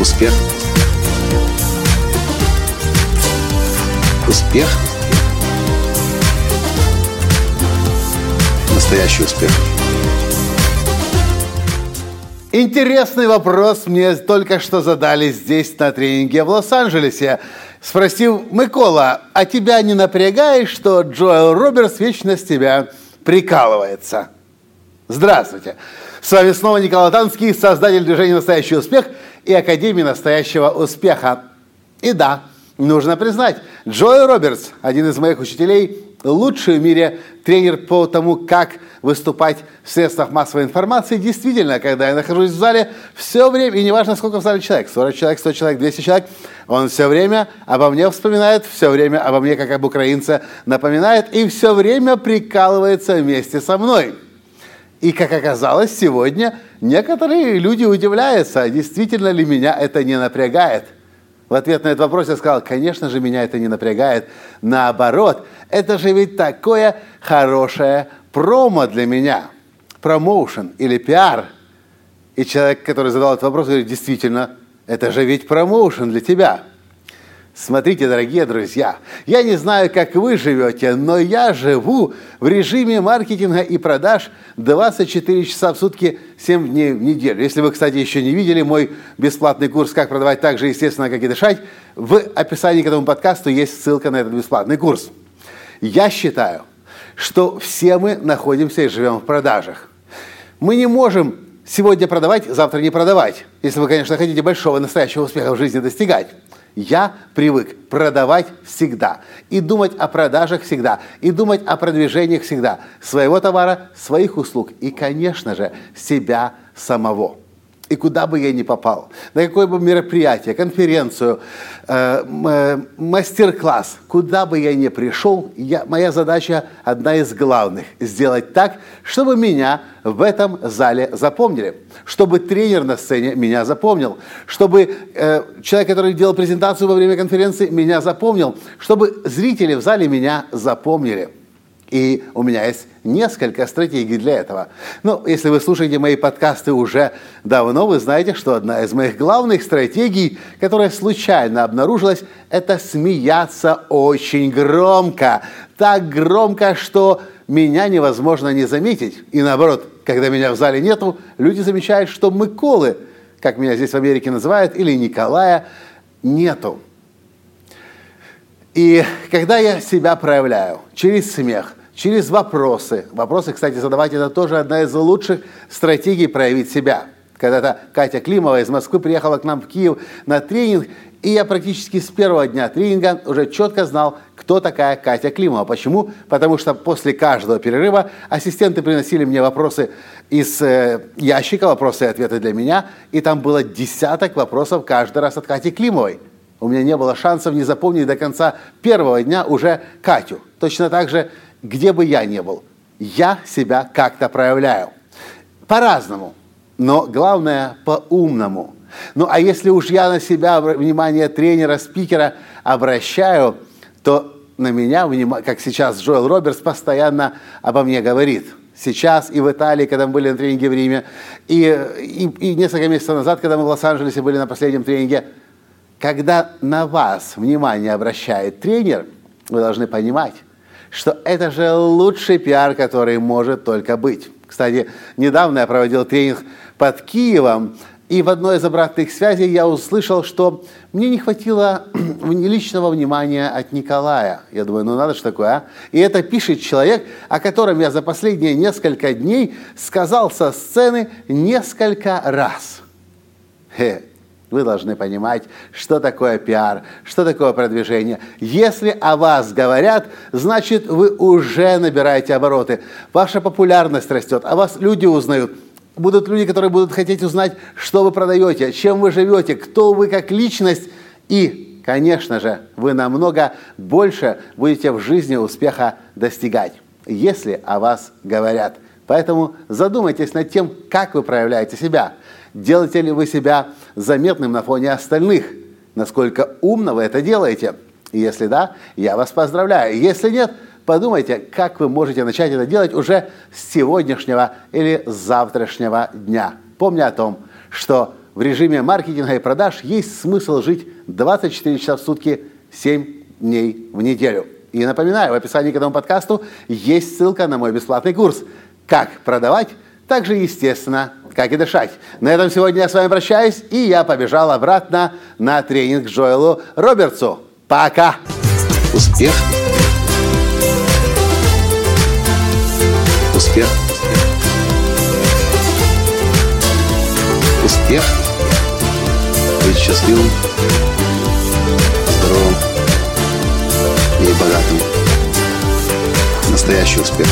Успех. Успех. Настоящий успех. Интересный вопрос мне только что задали здесь на тренинге в Лос-Анджелесе. Спросил Микола, а тебя не напрягает, что Джоэл Робертс вечно с тебя прикалывается? Здравствуйте. С вами снова Николай Танский, создатель движения «Настоящий успех» и Академии настоящего успеха. И да, нужно признать, Джоэл Робертс, один из моих учителей, лучший в мире тренер по тому, как выступать в средствах массовой информации. Действительно, когда я нахожусь в зале, все время, и неважно, сколько в зале человек, 40 человек, 100 человек, 200 человек, он все время обо мне вспоминает, все время обо мне, как об украинце, напоминает и все время прикалывается вместе со мной. И, как оказалось, сегодня некоторые люди удивляются, действительно ли меня это не напрягает – в ответ на этот вопрос я сказал, конечно же, меня это не напрягает. Наоборот, это же ведь такое хорошее промо для меня. Промоушен или пиар. И человек, который задал этот вопрос, говорит, действительно, это же ведь промоушен для тебя. Смотрите, дорогие друзья, я не знаю, как вы живете, но я живу в режиме маркетинга и продаж 24 часа в сутки, 7 дней в неделю. Если вы, кстати, еще не видели мой бесплатный курс «Как продавать так же естественно, как и дышать», в описании к этому подкасту есть ссылка на этот бесплатный курс. Я считаю, что все мы находимся и живем в продажах. Мы не можем сегодня продавать, завтра не продавать, если вы, конечно, хотите большого настоящего успеха в жизни достигать. Я привык продавать всегда, и думать о продажах всегда, и думать о продвижениях всегда, своего товара, своих услуг и, конечно же, себя самого. И куда бы я ни попал, на какое бы мероприятие, конференцию, э, э, мастер-класс, куда бы я ни пришел, я, моя задача одна из главных – сделать так, чтобы меня в этом зале запомнили, чтобы тренер на сцене меня запомнил, чтобы э, человек, который делал презентацию во время конференции, меня запомнил, чтобы зрители в зале меня запомнили – и у меня есть несколько стратегий для этого. Ну, если вы слушаете мои подкасты уже давно, вы знаете, что одна из моих главных стратегий, которая случайно обнаружилась, это смеяться очень громко. Так громко, что меня невозможно не заметить. И наоборот, когда меня в зале нету, люди замечают, что Миколы, как меня здесь в Америке называют, или Николая, нету. И когда я себя проявляю через смех, через вопросы. Вопросы, кстати, задавать это тоже одна из лучших стратегий проявить себя. Когда-то Катя Климова из Москвы приехала к нам в Киев на тренинг, и я практически с первого дня тренинга уже четко знал, кто такая Катя Климова. Почему? Потому что после каждого перерыва ассистенты приносили мне вопросы из э, ящика, вопросы и ответы для меня, и там было десяток вопросов каждый раз от Кати Климовой. У меня не было шансов не запомнить до конца первого дня уже Катю. Точно так же где бы я ни был, я себя как-то проявляю. По-разному, но главное по-умному. Ну а если уж я на себя внимание тренера, спикера обращаю, то на меня, как сейчас Джоэл Робертс постоянно обо мне говорит. Сейчас и в Италии, когда мы были на тренинге в Риме, и, и, и несколько месяцев назад, когда мы в Лос-Анджелесе были на последнем тренинге, когда на вас внимание обращает тренер, вы должны понимать, что это же лучший пиар, который может только быть. Кстати, недавно я проводил тренинг под Киевом, и в одной из обратных связей я услышал, что мне не хватило личного внимания от Николая. Я думаю, ну надо же такое, а? И это пишет человек, о котором я за последние несколько дней сказал со сцены несколько раз. Хе, вы должны понимать, что такое пиар, что такое продвижение. Если о вас говорят, значит, вы уже набираете обороты. Ваша популярность растет, а вас люди узнают. Будут люди, которые будут хотеть узнать, что вы продаете, чем вы живете, кто вы как личность. И, конечно же, вы намного больше будете в жизни успеха достигать, если о вас говорят. Поэтому задумайтесь над тем, как вы проявляете себя – Делаете ли вы себя заметным на фоне остальных? Насколько умно вы это делаете? Если да, я вас поздравляю. Если нет, подумайте, как вы можете начать это делать уже с сегодняшнего или завтрашнего дня. Помня о том, что в режиме маркетинга и продаж есть смысл жить 24 часа в сутки, 7 дней в неделю. И напоминаю, в описании к этому подкасту есть ссылка на мой бесплатный курс «Как продавать, так же естественно, как и дышать». На этом сегодня я с вами прощаюсь, и я побежал обратно на тренинг Джоэлу Робертсу. Пока! Успех! Успех! Успех! Быть счастливым, здоровым и богатым. Настоящий успех!